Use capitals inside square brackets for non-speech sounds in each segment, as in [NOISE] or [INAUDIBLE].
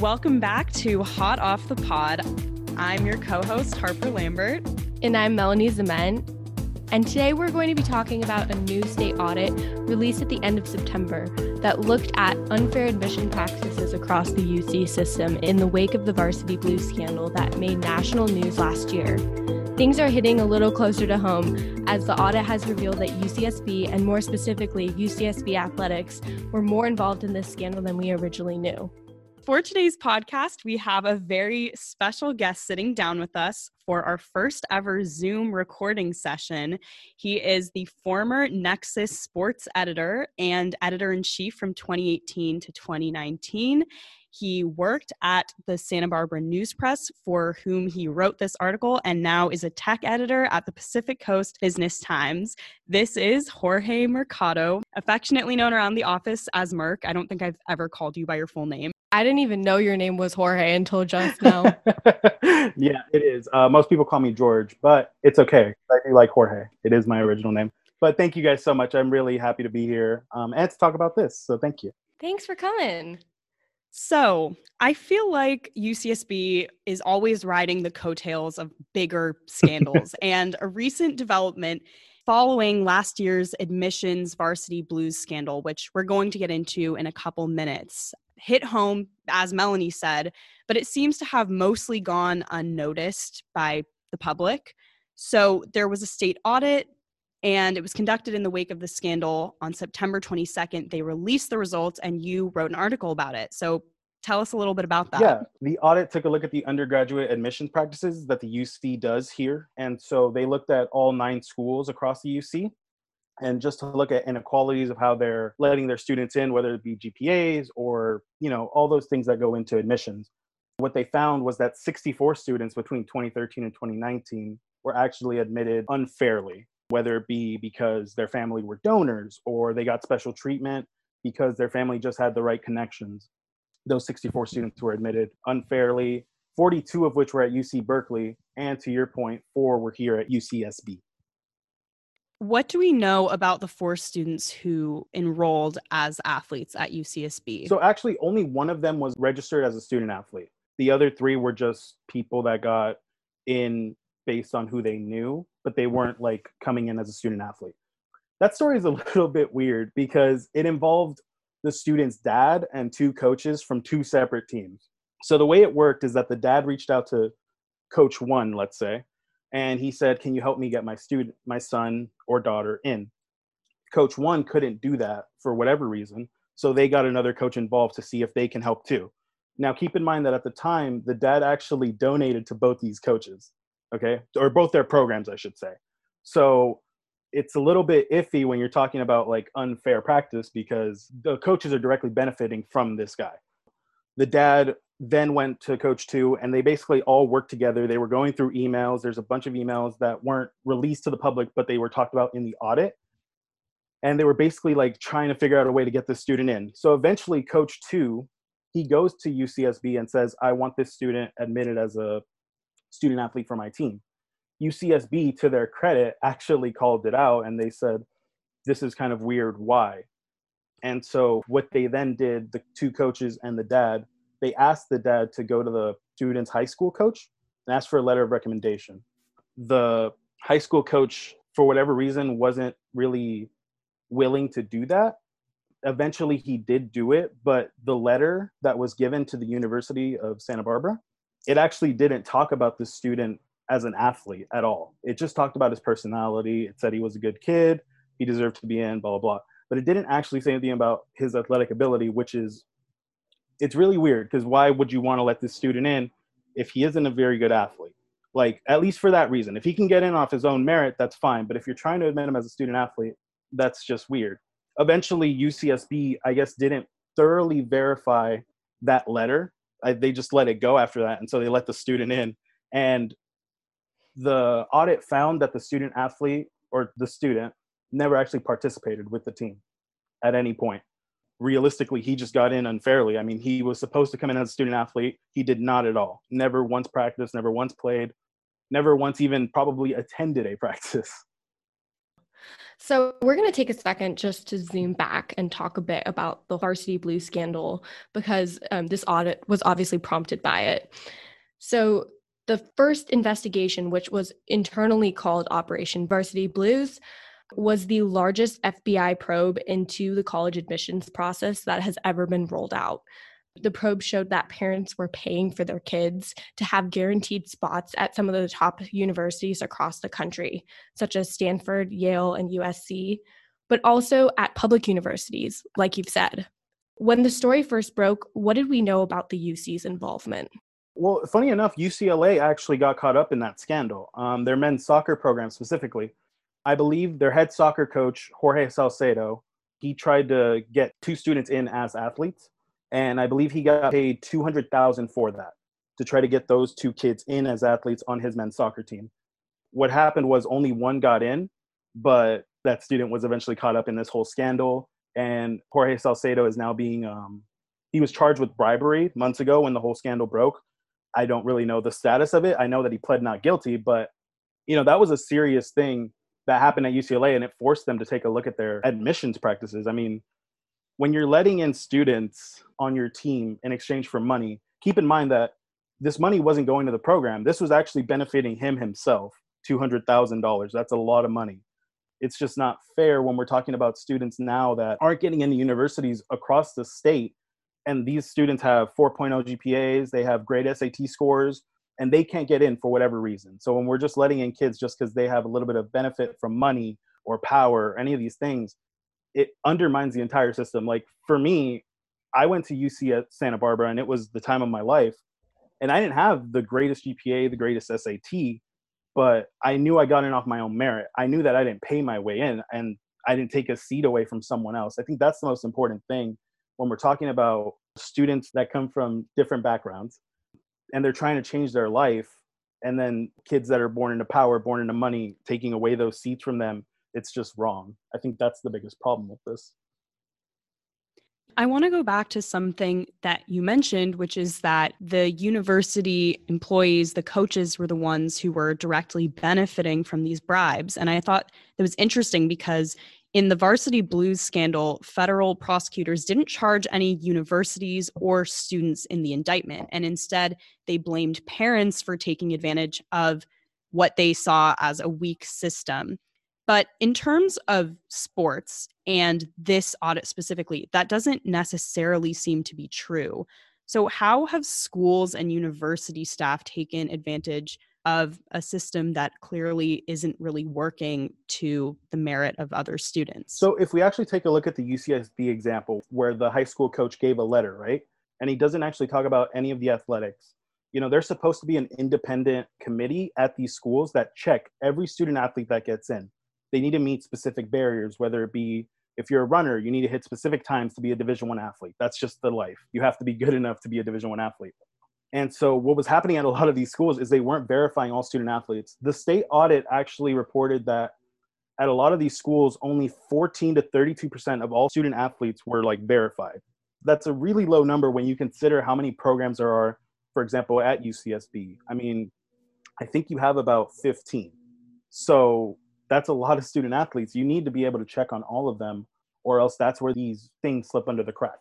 Welcome back to Hot Off the Pod. I'm your co host, Harper Lambert. And I'm Melanie Zement. And today we're going to be talking about a new state audit released at the end of September that looked at unfair admission practices across the UC system in the wake of the Varsity Blue scandal that made national news last year. Things are hitting a little closer to home as the audit has revealed that UCSB, and more specifically UCSB athletics, were more involved in this scandal than we originally knew. For today's podcast, we have a very special guest sitting down with us for our first ever Zoom recording session. He is the former Nexus sports editor and editor in chief from 2018 to 2019. He worked at the Santa Barbara News Press, for whom he wrote this article, and now is a tech editor at the Pacific Coast Business Times. This is Jorge Mercado, affectionately known around the office as Merc. I don't think I've ever called you by your full name. I didn't even know your name was Jorge until just now. [LAUGHS] yeah, it is. Uh, most people call me George, but it's okay. I do like Jorge. It is my original name. But thank you guys so much. I'm really happy to be here um, and to talk about this. So thank you. Thanks for coming. So, I feel like UCSB is always riding the coattails of bigger scandals. [LAUGHS] and a recent development following last year's admissions varsity blues scandal, which we're going to get into in a couple minutes, hit home, as Melanie said, but it seems to have mostly gone unnoticed by the public. So there was a state audit and it was conducted in the wake of the scandal on September 22nd. They released the results and you wrote an article about it. So tell us a little bit about that. Yeah, the audit took a look at the undergraduate admission practices that the UC does here. And so they looked at all nine schools across the UC and just to look at inequalities of how they're letting their students in whether it be gpas or you know all those things that go into admissions what they found was that 64 students between 2013 and 2019 were actually admitted unfairly whether it be because their family were donors or they got special treatment because their family just had the right connections those 64 students were admitted unfairly 42 of which were at uc berkeley and to your point four were here at ucsb what do we know about the four students who enrolled as athletes at UCSB? So, actually, only one of them was registered as a student athlete. The other three were just people that got in based on who they knew, but they weren't like coming in as a student athlete. That story is a [LAUGHS] little bit weird because it involved the student's dad and two coaches from two separate teams. So, the way it worked is that the dad reached out to coach one, let's say, and he said, "Can you help me get my student, my son or daughter in?" Coach one couldn't do that for whatever reason, so they got another coach involved to see if they can help too. Now, keep in mind that at the time, the dad actually donated to both these coaches, okay, or both their programs, I should say. So it's a little bit iffy when you're talking about like unfair practice because the coaches are directly benefiting from this guy. The dad then went to coach two and they basically all worked together. They were going through emails. There's a bunch of emails that weren't released to the public but they were talked about in the audit. And they were basically like trying to figure out a way to get this student in. So eventually coach two he goes to ucsb and says i want this student admitted as a student athlete for my team ucsb to their credit actually called it out and they said this is kind of weird why and so what they then did the two coaches and the dad they asked the dad to go to the student's high school coach and ask for a letter of recommendation. The high school coach, for whatever reason, wasn't really willing to do that. Eventually, he did do it, but the letter that was given to the University of Santa Barbara, it actually didn't talk about the student as an athlete at all. It just talked about his personality. It said he was a good kid, he deserved to be in, blah, blah, blah. But it didn't actually say anything about his athletic ability, which is it's really weird because why would you want to let this student in if he isn't a very good athlete? Like, at least for that reason. If he can get in off his own merit, that's fine. But if you're trying to admit him as a student athlete, that's just weird. Eventually, UCSB, I guess, didn't thoroughly verify that letter. I, they just let it go after that. And so they let the student in. And the audit found that the student athlete or the student never actually participated with the team at any point realistically he just got in unfairly i mean he was supposed to come in as a student athlete he did not at all never once practiced never once played never once even probably attended a [LAUGHS] practice So, we're going to take a second just to zoom back and talk a bit about the Varsity Blues scandal because um, this audit was obviously prompted by it. So, the first investigation, which was internally called Operation Varsity Blues, was the largest FBI probe into the college admissions process that has ever been rolled out. The probe showed that parents were paying for their kids to have guaranteed spots at some of the top universities across the country, such as Stanford, Yale, and USC, but also at public universities, like you've said. When the story first broke, what did we know about the UC's involvement? Well, funny enough, UCLA actually got caught up in that scandal. Um, their men's soccer program specifically. I believe their head soccer coach, Jorge Salcedo, he tried to get two students in as athletes and I believe he got paid two hundred thousand for that to try to get those two kids in as athletes on his men's soccer team. What happened was only one got in, but that student was eventually caught up in this whole scandal, and Jorge Salcedo is now being um, he was charged with bribery months ago when the whole scandal broke. I don't really know the status of it. I know that he pled not guilty, but you know that was a serious thing that happened at UCLA, and it forced them to take a look at their admissions practices. I mean, when you're letting in students on your team in exchange for money, keep in mind that this money wasn't going to the program. This was actually benefiting him himself. $200,000. That's a lot of money. It's just not fair when we're talking about students now that aren't getting into universities across the state. And these students have 4.0 GPAs, they have great SAT scores, and they can't get in for whatever reason. So when we're just letting in kids just because they have a little bit of benefit from money or power, or any of these things, it undermines the entire system. Like for me, I went to UC at Santa Barbara and it was the time of my life. And I didn't have the greatest GPA, the greatest SAT, but I knew I got in off my own merit. I knew that I didn't pay my way in and I didn't take a seat away from someone else. I think that's the most important thing when we're talking about students that come from different backgrounds and they're trying to change their life and then kids that are born into power, born into money, taking away those seats from them it's just wrong. I think that's the biggest problem with this. I want to go back to something that you mentioned, which is that the university employees, the coaches, were the ones who were directly benefiting from these bribes. And I thought it was interesting because in the varsity blues scandal, federal prosecutors didn't charge any universities or students in the indictment. And instead, they blamed parents for taking advantage of what they saw as a weak system. But in terms of sports and this audit specifically, that doesn't necessarily seem to be true. So, how have schools and university staff taken advantage of a system that clearly isn't really working to the merit of other students? So, if we actually take a look at the UCSB example, where the high school coach gave a letter, right? And he doesn't actually talk about any of the athletics. You know, there's supposed to be an independent committee at these schools that check every student athlete that gets in they need to meet specific barriers whether it be if you're a runner you need to hit specific times to be a division one athlete. That's just the life. You have to be good enough to be a division one athlete. And so what was happening at a lot of these schools is they weren't verifying all student athletes. The state audit actually reported that at a lot of these schools only 14 to 32% of all student athletes were like verified. That's a really low number when you consider how many programs there are for example at ucsb i mean i think you have about 15 so that's a lot of student athletes. You need to be able to check on all of them, or else that's where these things slip under the crack.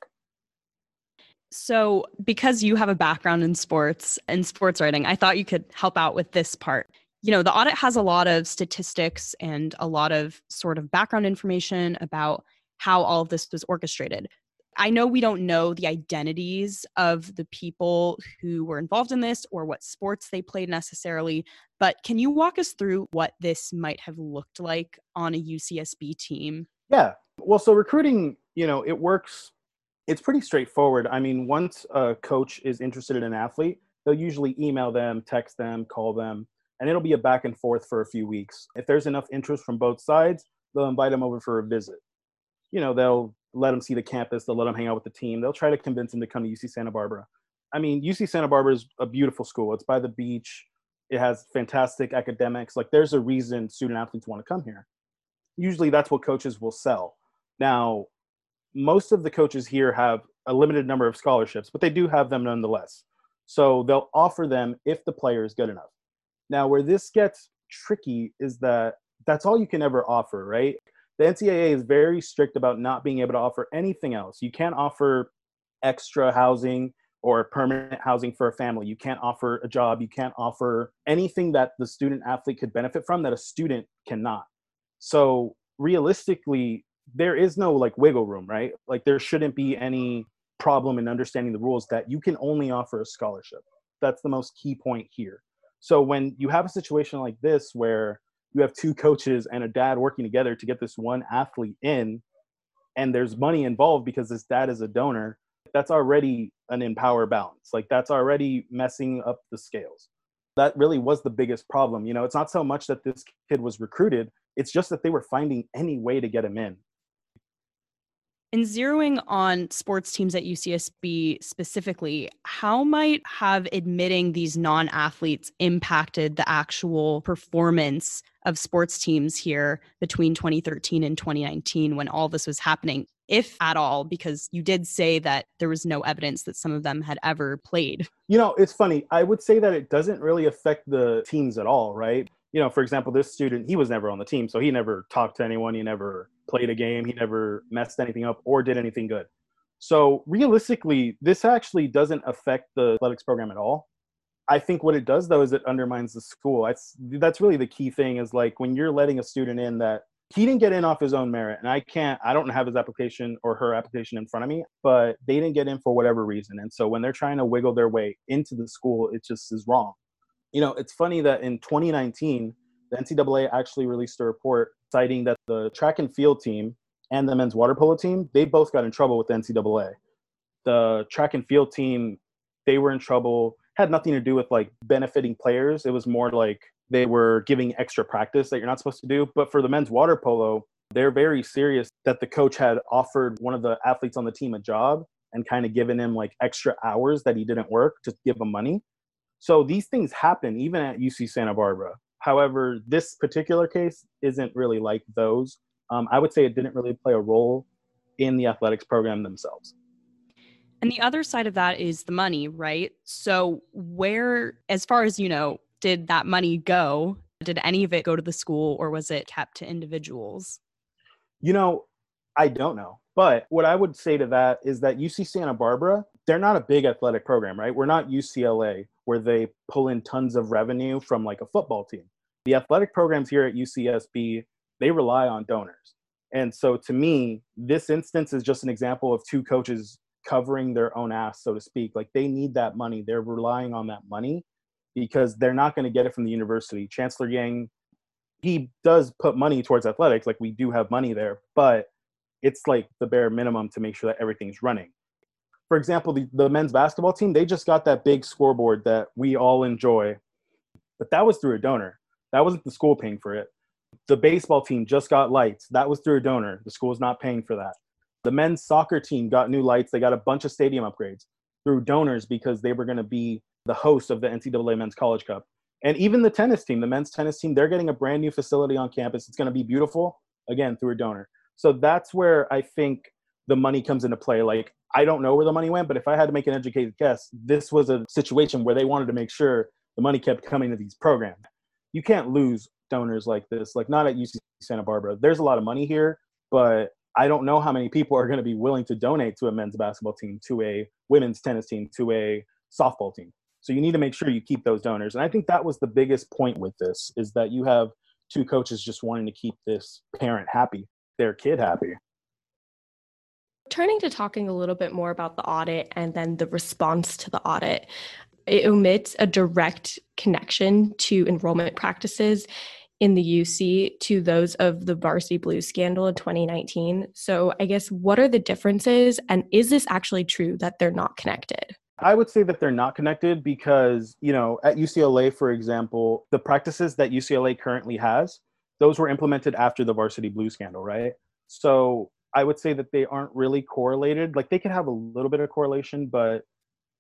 So, because you have a background in sports and sports writing, I thought you could help out with this part. You know, the audit has a lot of statistics and a lot of sort of background information about how all of this was orchestrated. I know we don't know the identities of the people who were involved in this or what sports they played necessarily, but can you walk us through what this might have looked like on a UCSB team? Yeah. Well, so recruiting, you know, it works, it's pretty straightforward. I mean, once a coach is interested in an athlete, they'll usually email them, text them, call them, and it'll be a back and forth for a few weeks. If there's enough interest from both sides, they'll invite them over for a visit. You know, they'll let them see the campus. They'll let them hang out with the team. They'll try to convince them to come to UC Santa Barbara. I mean, UC Santa Barbara is a beautiful school. It's by the beach. It has fantastic academics. Like, there's a reason student athletes want to come here. Usually, that's what coaches will sell. Now, most of the coaches here have a limited number of scholarships, but they do have them nonetheless. So they'll offer them if the player is good enough. Now, where this gets tricky is that that's all you can ever offer, right? The NCAA is very strict about not being able to offer anything else. You can't offer extra housing or permanent housing for a family. You can't offer a job. You can't offer anything that the student athlete could benefit from that a student cannot. So realistically, there is no like wiggle room, right? Like there shouldn't be any problem in understanding the rules that you can only offer a scholarship. That's the most key point here. So when you have a situation like this where you have two coaches and a dad working together to get this one athlete in and there's money involved because this dad is a donor, that's already an empower balance. Like that's already messing up the scales. That really was the biggest problem. You know, it's not so much that this kid was recruited, it's just that they were finding any way to get him in. In zeroing on sports teams at UCSB specifically, how might have admitting these non athletes impacted the actual performance of sports teams here between 2013 and 2019 when all this was happening, if at all? Because you did say that there was no evidence that some of them had ever played. You know, it's funny. I would say that it doesn't really affect the teams at all, right? You know, for example, this student, he was never on the team, so he never talked to anyone, he never played a game. He never messed anything up or did anything good. So realistically, this actually doesn't affect the athletics program at all. I think what it does though is it undermines the school. That's that's really the key thing is like when you're letting a student in that he didn't get in off his own merit and I can't I don't have his application or her application in front of me, but they didn't get in for whatever reason. And so when they're trying to wiggle their way into the school, it just is wrong. You know, it's funny that in 2019 the NCAA actually released a report citing that the track and field team and the men's water polo team, they both got in trouble with the NCAA. The track and field team, they were in trouble, had nothing to do with like benefiting players. It was more like they were giving extra practice that you're not supposed to do. But for the men's water polo, they're very serious that the coach had offered one of the athletes on the team a job and kind of given him like extra hours that he didn't work to give him money. So these things happen even at UC Santa Barbara. However, this particular case isn't really like those. Um, I would say it didn't really play a role in the athletics program themselves. And the other side of that is the money, right? So, where, as far as you know, did that money go? Did any of it go to the school or was it kept to individuals? You know, I don't know. But what I would say to that is that UC Santa Barbara, they're not a big athletic program, right? We're not UCLA where they pull in tons of revenue from like a football team. The athletic programs here at UCSB, they rely on donors. And so to me, this instance is just an example of two coaches covering their own ass, so to speak. Like they need that money. They're relying on that money because they're not going to get it from the university. Chancellor Yang, he does put money towards athletics. Like we do have money there, but it's like the bare minimum to make sure that everything's running for example, the, the men's basketball team, they just got that big scoreboard that we all enjoy, but that was through a donor. That wasn't the school paying for it. The baseball team just got lights. That was through a donor. The school's not paying for that. The men's soccer team got new lights. They got a bunch of stadium upgrades through donors because they were going to be the host of the NCAA Men's College Cup. And even the tennis team, the men's tennis team, they're getting a brand new facility on campus. It's going to be beautiful, again, through a donor. So that's where I think the money comes into play. Like I don't know where the money went, but if I had to make an educated guess, this was a situation where they wanted to make sure the money kept coming to these programs. You can't lose donors like this, like not at UC Santa Barbara. There's a lot of money here, but I don't know how many people [LAUGHS] are going to be willing to donate to a men's basketball team, to a women's tennis team, to a softball team. So you need to make sure you keep those donors. And I think that was the biggest point with this is that you have two coaches just wanting to keep this parent happy, their kid happy. Turning to talking a little bit more about the audit and then the response to the audit, it omits a direct connection to enrollment practices in the UC to those of the Varsity Blue scandal in 2019. So, I guess what are the differences and is this actually true that they're not connected? I would say that they're not connected because, you know, at UCLA, for example, the practices that UCLA currently has, those were implemented after the Varsity Blue scandal, right? So I would say that they aren't really correlated. Like they could have a little bit of correlation, but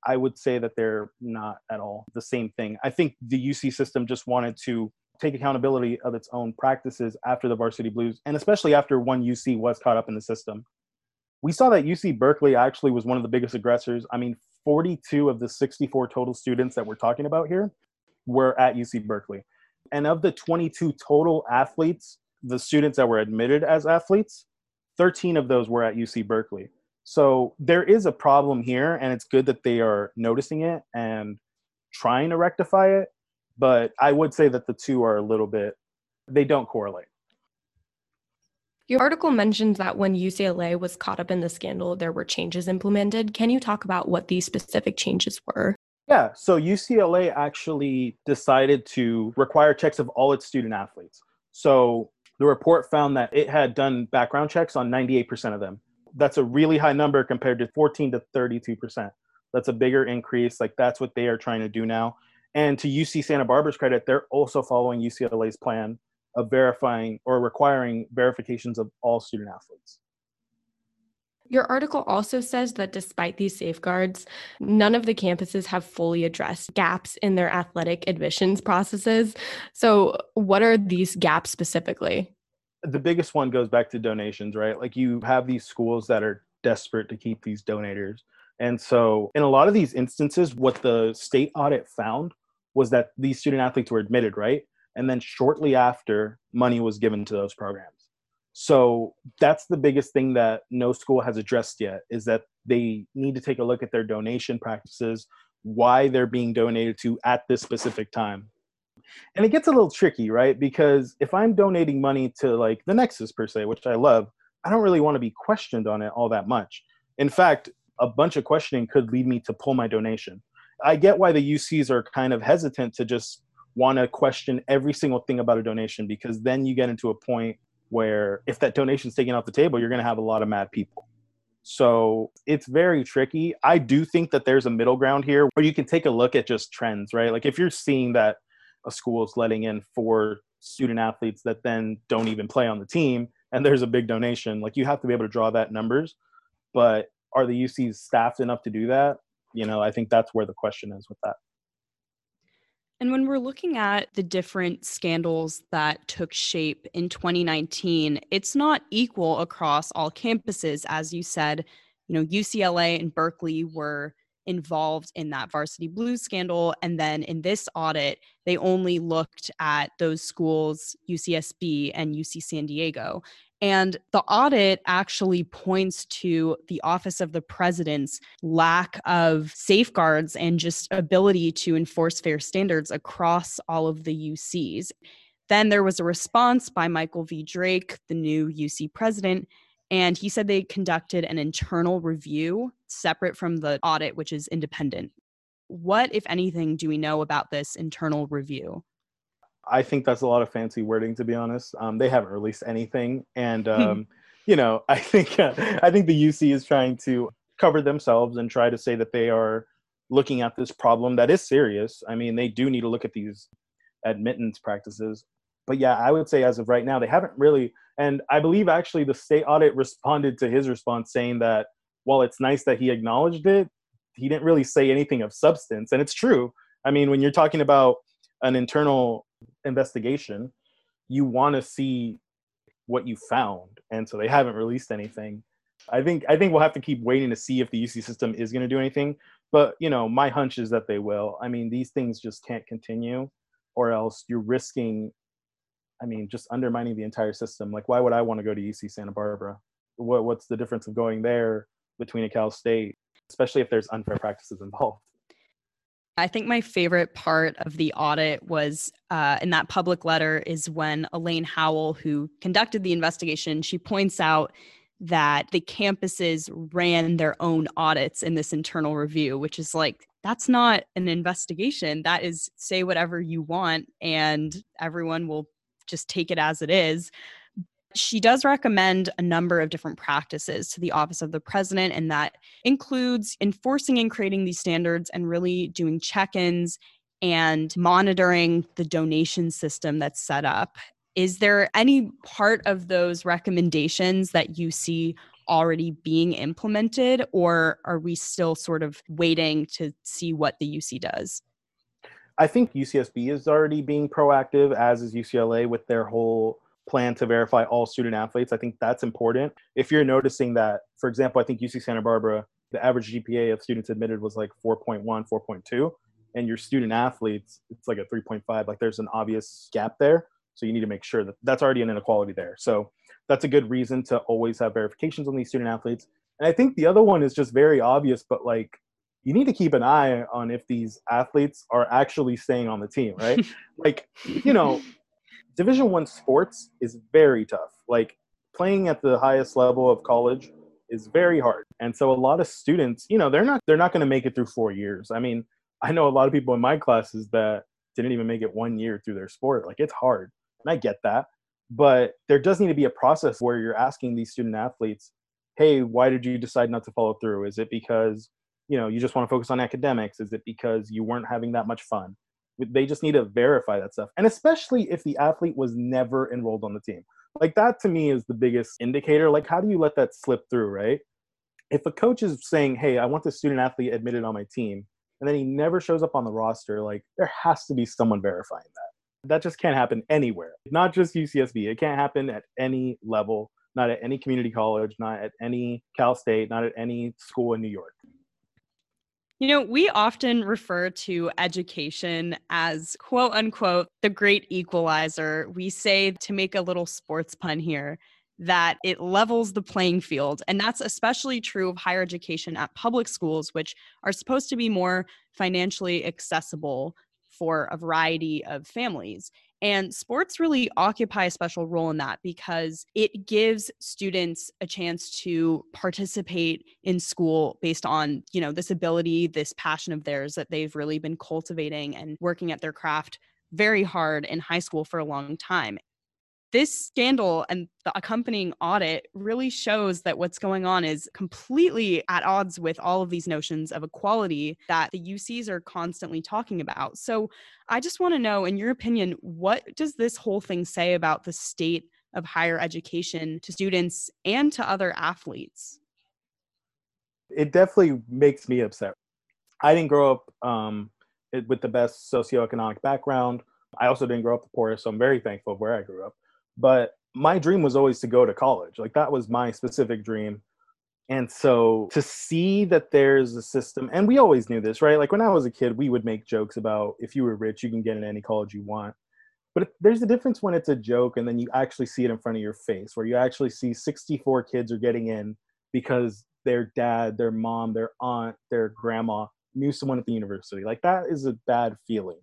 I would say that they're not at all the same thing. I think the UC system just wanted to take accountability of its own practices after the varsity blues, and especially after one UC was caught up in the system. We saw that UC Berkeley actually was one of the biggest aggressors. I mean, 42 of the 64 total students that we're talking about here were at UC Berkeley. And of the 22 total athletes the students that were admitted as athletes, 13 of those were at UC Berkeley. So there is a problem here, and it's good that they are noticing it and trying to rectify it. But I would say that the two are a little bit, they don't correlate. Your article mentions that when UCLA was caught up in the scandal, there were changes implemented. Can you talk about what these specific changes were? Yeah, so UCLA actually decided to require checks of all its student athletes. So the report found that it had done background checks on 98% of them. That's a really high number compared to 14 to 32%. That's a bigger increase. Like that's what they are trying to do now. And to UC Santa Barbara's credit, they're also following UCLA's plan of verifying or requiring verifications of all student athletes. Your article also says that despite these safeguards, none of the campuses have fully addressed gaps in their athletic admissions processes. So, what are these gaps specifically? The biggest one goes back to donations, right? Like you have these schools that are desperate to keep these donators. And so, in a lot of these instances, what the state audit found was that these student athletes were admitted, right? And then shortly after, money was given to those programs. So that's the biggest thing that no school has addressed yet is that they need to take a look at their donation practices, why they're being donated to at this specific time. And it gets a little tricky, right? Because if I'm donating money to like the Nexus per se, which I love, I don't really want to be questioned on it all that much. In fact, a bunch of questioning could lead me to pull my donation. I get why the UCs are kind of hesitant to just want to question every single thing about a donation because then you get into a point where if that donation is taken off the table, you're going to have a lot of mad people. So it's very tricky. I do think that there's a middle ground here where you can take a look at just trends, right? Like if you're seeing that a school is letting in four student athletes that then don't even play on the team and there's a big donation, like you have to be able to draw that numbers. But are the UCs staffed enough to do that? You know, I think that's where the question is with that. And when we're looking at the different scandals that took shape in 2019, it's not equal across all campuses. As you said, you know, UCLA and Berkeley were involved in that varsity blues scandal. And then in this audit, they only looked at those schools, UCSB and UC San Diego. And the audit actually points to the Office of the President's lack of safeguards and just ability to enforce fair standards across all of the UCs. Then there was a response by Michael V. Drake, the new UC president, and he said they conducted an internal review separate from the audit, which is independent. What, if anything, do we know about this internal review? I think that's a lot of fancy wording, to be honest. Um, they haven't released anything, and um, you know, [LAUGHS] I think uh, I think the UC is trying to cover themselves and try to say that they are looking at this problem that is serious. I mean, they do need to look at these admittance practices. But yeah, I would say as of right now, they haven't really. And I believe actually the state audit responded to his response saying that while it's nice that he acknowledged it, he didn't really say anything of substance. And it's true. I mean, when you're talking about an internal investigation, you want to see what you found, and so they haven't released anything. I think I think we'll have to keep waiting to see if the UC system is going to do anything. But you know, my hunch is that they will. I mean, these things just can't continue, or else you're risking. I mean, just undermining the entire system. Like, why would I want to go to UC Santa Barbara? What, what's the difference of going there between a Cal State, especially if there's unfair practices involved? I think my favorite part of the audit was uh, in that public letter is when Elaine Howle, who conducted the investigation, she points out that the campuses ran their own audits in this internal review, which is like, that's not an investigation. That is say whatever you want and everyone will just take it as it is she does recommend a number of different practices to the office of the president, and that includes enforcing and creating these standards and really doing check ins and monitoring the donation system that's set up. Is there any part of those recommendations that you see already being implemented, or are we still sort of waiting to see what the UC does? I think UCSB is already being proactive, as is UCLA with their whole plan to verify all student athletes. I think that's important. If you're noticing that, for example, I think UC Santa Barbara, the average GPA of students admitted was like 4.1, 4.2, and your student athletes, it's like a 3.5. Like there's an obvious gap there. So you need to make sure that that's already an inequality there. So that's a good reason to always have verifications on these student athletes. And I think the other one is just very obvious, but like you need to keep an eye on if these athletes are actually staying on the team, right? [LAUGHS] like, you know, Division One sports is very tough. Like playing at the highest level of college is very hard. And so a lot of students, you know, they're not they're not going to make it through 4 years. I mean, I know a lot of people in my classes that didn't even make it 1 year through their sport. Like it's hard. And I get that. But there does need to be a process where you're asking these student athletes, "Hey, why did you decide not to follow through? Is it because, you know, you just want to focus on academics? Is it because you weren't having that much fun?" They just need to verify that stuff. And especially if the athlete was never enrolled on the team. Like that to me is the biggest indicator. Like how do you let that slip through right? If a coach is saying hey i want the student athlete admitted on my team and then he never shows up on the roster like there has to be someone verifying that. That just can't happen anywhere. Not just ucsb it can't happen at any level. Not at any community college. Not at any cal state. Not at any school in new york you know, we often refer to education as quote unquote the great equalizer. We say to make a little sports pun here that it levels the playing field. And that's especially true of higher education at public schools, which are supposed to be more financially accessible for a variety of families. And sports really occupy a special role in that because it gives students a chance to participate in school based on, you know, this ability, this passion of theirs that they've really been cultivating and working at their craft very hard in high school for a long time this scandal and the accompanying audit really shows that what's going on is completely at odds with all of these notions of equality that the UCs are constantly talking about. So I just want to know, in your opinion, what does this whole thing say about the state of higher education to students and to other athletes? It definitely makes me upset. I didn't grow up um, with the best socioeconomic background. I also didn't grow up the poorest, so I'm very thankful of where I grew up but my dream was always to go to college. Like that was my specific dream. And so to see that there's a system and we always knew this right? Like when i was a kid we would make jokes about if you were rich you can get in any college you want. But there's a difference when it's a joke and then you actually see it in front of your face where you actually see 64 kids are getting in because their dad their mom their aunt their grandma knew someone at the university. Like that is a bad feeling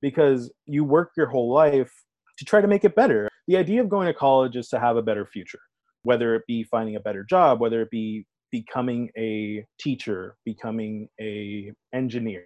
because you work your whole life to try to make it better the idea of going to college is to have a better future, whether it be finding a better job, whether it be becoming a teacher, becoming a engineer.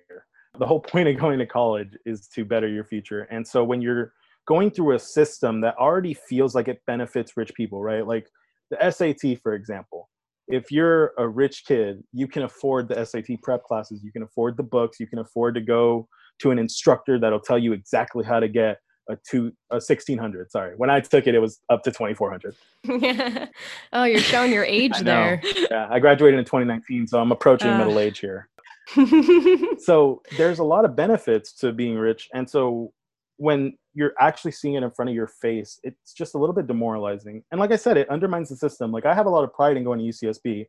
The whole point of going to college is to better your future. And so when you're going through a system that already feels like it benefits rich people, right? Like the SAT, for example. If you're a rich kid, you can afford the SAT prep classes, you can afford the books, you can afford to go to an instructor that'll tell you exactly how to get a two a 1600 sorry. When i took it it was up to 2400 [LAUGHS] Yeah. oh you're showing your [LAUGHS] age there. Yeah i graduated in 2019 so i'm approaching uh. middle age here. [LAUGHS] So there's a lot of benefits to being rich and so when you're actually seeing it in front of your face it's just a little bit demoralizing. And like i said it undermines the system. Like i have a lot of pride in going to ucsb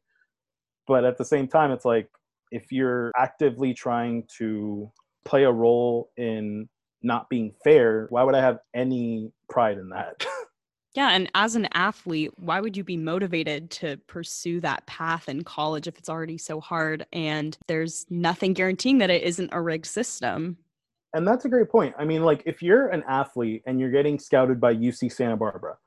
but at the same time it's like if you're actively trying to play a role in not being fair, why would I have any pride in that? [LAUGHS] Yeah, and as an athlete, why would you be motivated to pursue that path in college if it's already so hard and there's nothing guaranteeing that it isn't a rigged system? And that's a great point. I mean, like if you're an athlete and you're getting scouted by UC Santa Barbara,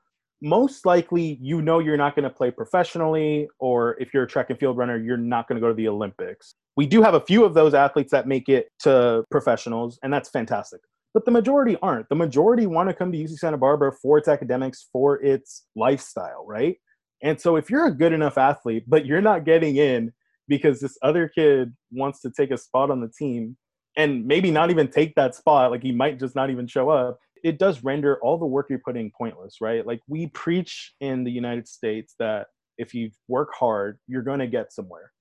most likely you know you're not going to play professionally, or if you're a track and field runner, you're not going to go to the Olympics. We do have a few of those athletes that make it to professionals, and that's fantastic but the majority aren't. The majority want to come to UC Santa Barbara for its academics, for its lifestyle, right? And so if you're a good enough athlete, but you're not getting in because this other kid wants to take a spot on the team and maybe not even take that spot, like he might just not even show up, it does render all the work you're putting pointless, right? Like we preach in the United States that if you work hard, you're going to get somewhere.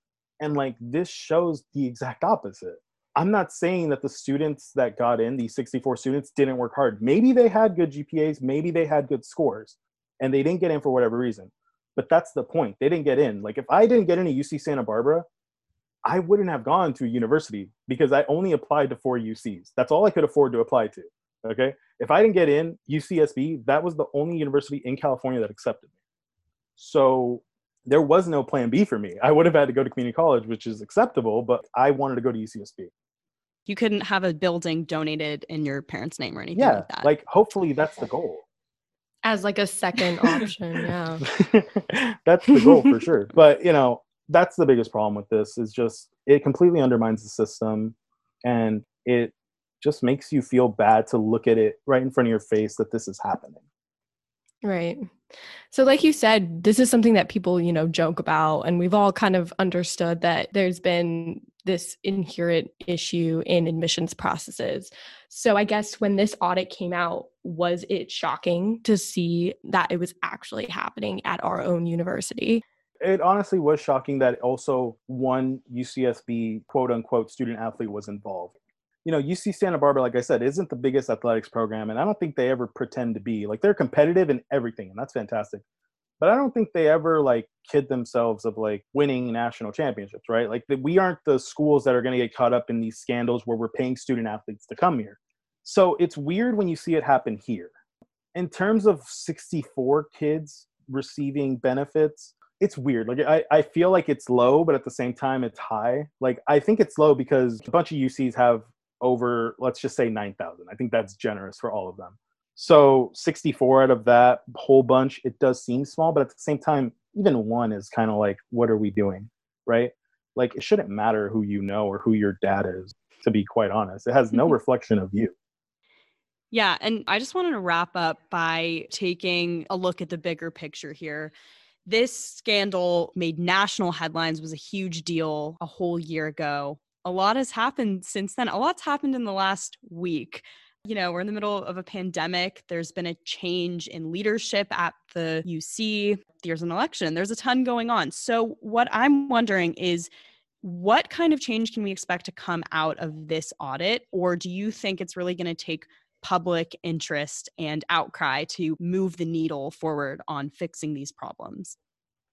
And like this shows the exact opposite I'm not saying that the students that got in, these 64 students, didn't work hard. Maybe they had good GPAs, maybe they had good scores, and they didn't get in for whatever reason. But that's the point. They didn't get in. Like if I didn't get into UC Santa Barbara, I wouldn't have gone to a university because I only applied to four UCs. That's all I could afford to apply to. Okay. If I didn't get in UCSB, that was the only university in California that accepted me. So there was no plan B for me. I would have had to go to community college, which is acceptable, but I wanted to go to UCSB. You couldn't have a building donated in your parents' name or anything Yeah. like that. Like, hopefully, that's the goal. As like a second option, yeah. [LAUGHS] that's the goal for sure. But, you know, that's the biggest problem with this is just it completely undermines the system and it just makes you feel bad to look at it right in front of your face that this is happening. Right. So, like you said, this is something that people, you know, joke about. And we've all kind of understood that there's been this inherent issue in admissions processes. So, I guess when this audit came out, was it shocking to see that it was actually happening at our own university? It honestly was shocking that also one UCSB quote unquote student athlete was involved. You know, UC Santa Barbara, like I said, isn't the biggest athletics program, and I don't think they ever pretend to be. Like they're competitive in everything, and that's fantastic. But I don't think they ever like kid themselves of like winning national championships, right? Like the, we aren't the schools that are going to get caught up in these scandals where we're paying student athletes to come here. So it's weird when you see it happen here. In terms of 64 kids receiving benefits, it's weird. Like I, I feel like it's low, but at the same time it's high. Like I think it's low because a bunch of UCs have over, let's just say 9,000. I think that's generous for all of them. So 64 out of that whole bunch, it does seem small, but at the same time, even one is kind of like, what are we doing? Right? Like it shouldn't matter who you know or who your dad is, to be quite honest. It has no mm-hmm. reflection of you. Yeah, and I just wanted to wrap up by taking a look at the bigger picture here. This scandal made national headlines, was a huge deal a whole year ago. A lot has happened since then. A lot's happened in the last week. You know, we're in the middle of a pandemic. There's been a change in leadership at the UC. There's an election. There's a ton going on. So, what I'm wondering is what kind of change can we expect to come out of this audit? Or do you think it's really going to take public interest and outcry to move the needle forward on fixing these problems?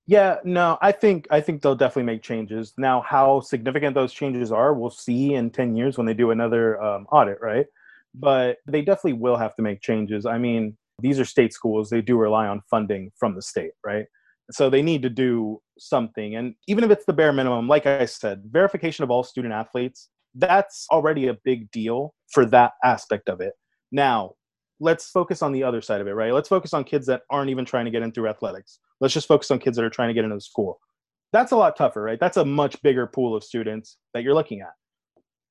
Yeah, no, I think I think they'll definitely make changes. Now, how significant those changes are, we'll see in ten years when they do another um, audit, right? But they definitely will have to make changes. I mean, these are state schools; they do rely on funding from the state, right? So they need to do something, and even if it's the bare minimum, like I said, verification of all student athletes, that's already a big deal for that aspect of it. Now, let's focus on the other side of it, right? Let's focus on kids that aren't even trying to get in through athletics. Let's just focus on kids that are trying to get into the school. That's a lot tougher, right? That's a much bigger pool of students that you're looking at.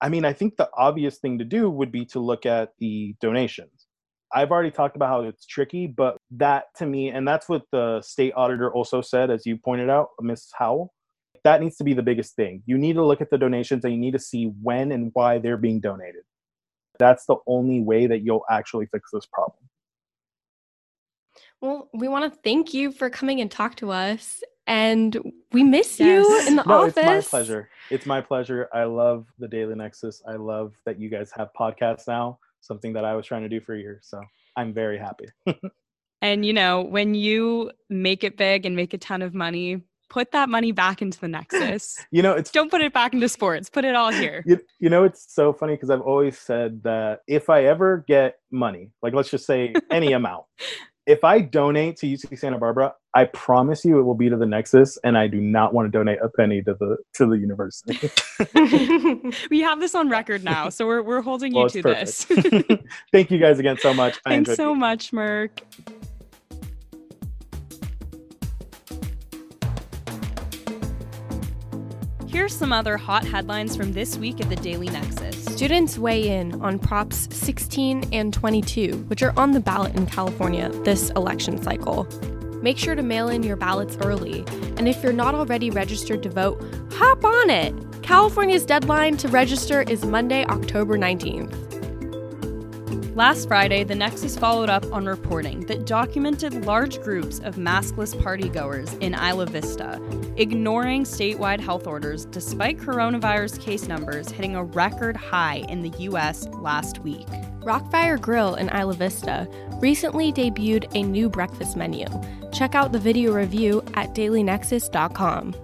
I mean, I think the obvious thing to do would be to look at the donations. I've already talked about how it's tricky, but that to me, and that's what the state auditor also said, as you pointed out, Ms. Howle, that needs to be the biggest thing. You need to look at the donations and you need to see when and why they're being donated. That's the only way that you'll actually fix this problem. Well, we want to thank you for coming and talk to us. And we miss Yes. you in the no, office. it's my pleasure. It's my pleasure. I love the Daily Nexus. I love that you guys have podcasts now, something that I was trying to do for years. So I'm very happy. [LAUGHS] And you know, when you make it big and make a ton of money, put that money back into the Nexus. [LAUGHS] you know, it's Don't put it back into sports. Put it all here. [LAUGHS] you, you know it's so funny because I've always said that if I ever get money, like let's just say any amount, if I donate to UC Santa Barbara, I promise you it will be to the Nexus, and I do not want to donate a penny to the to the university. [LAUGHS] We have this on record now, so we're we're holding Well, you to this. [LAUGHS] Thank you guys again so much. Thanks so here. much, Merc. Here's some other hot headlines from this week at the Daily Nexus. Students weigh in on Props 16 and 22, which are on the ballot in California this election cycle. Make sure to mail in your ballots early, and if you're not already registered to vote, hop on it! California's deadline to register is Monday, October 19th. Last Friday, the Nexus followed up on reporting that documented large groups of maskless partygoers in Isla Vista, ignoring statewide health orders despite coronavirus case numbers hitting a record high in the U.S. last week. Rockfire Grill in Isla Vista recently debuted a new breakfast menu. Check out the video review at dailynexus.com.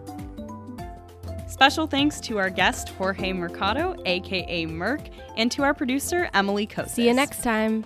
Special thanks to our guest, Jorge Mercado, aka Merc, and to our producer, Emily Kosis. See you next time.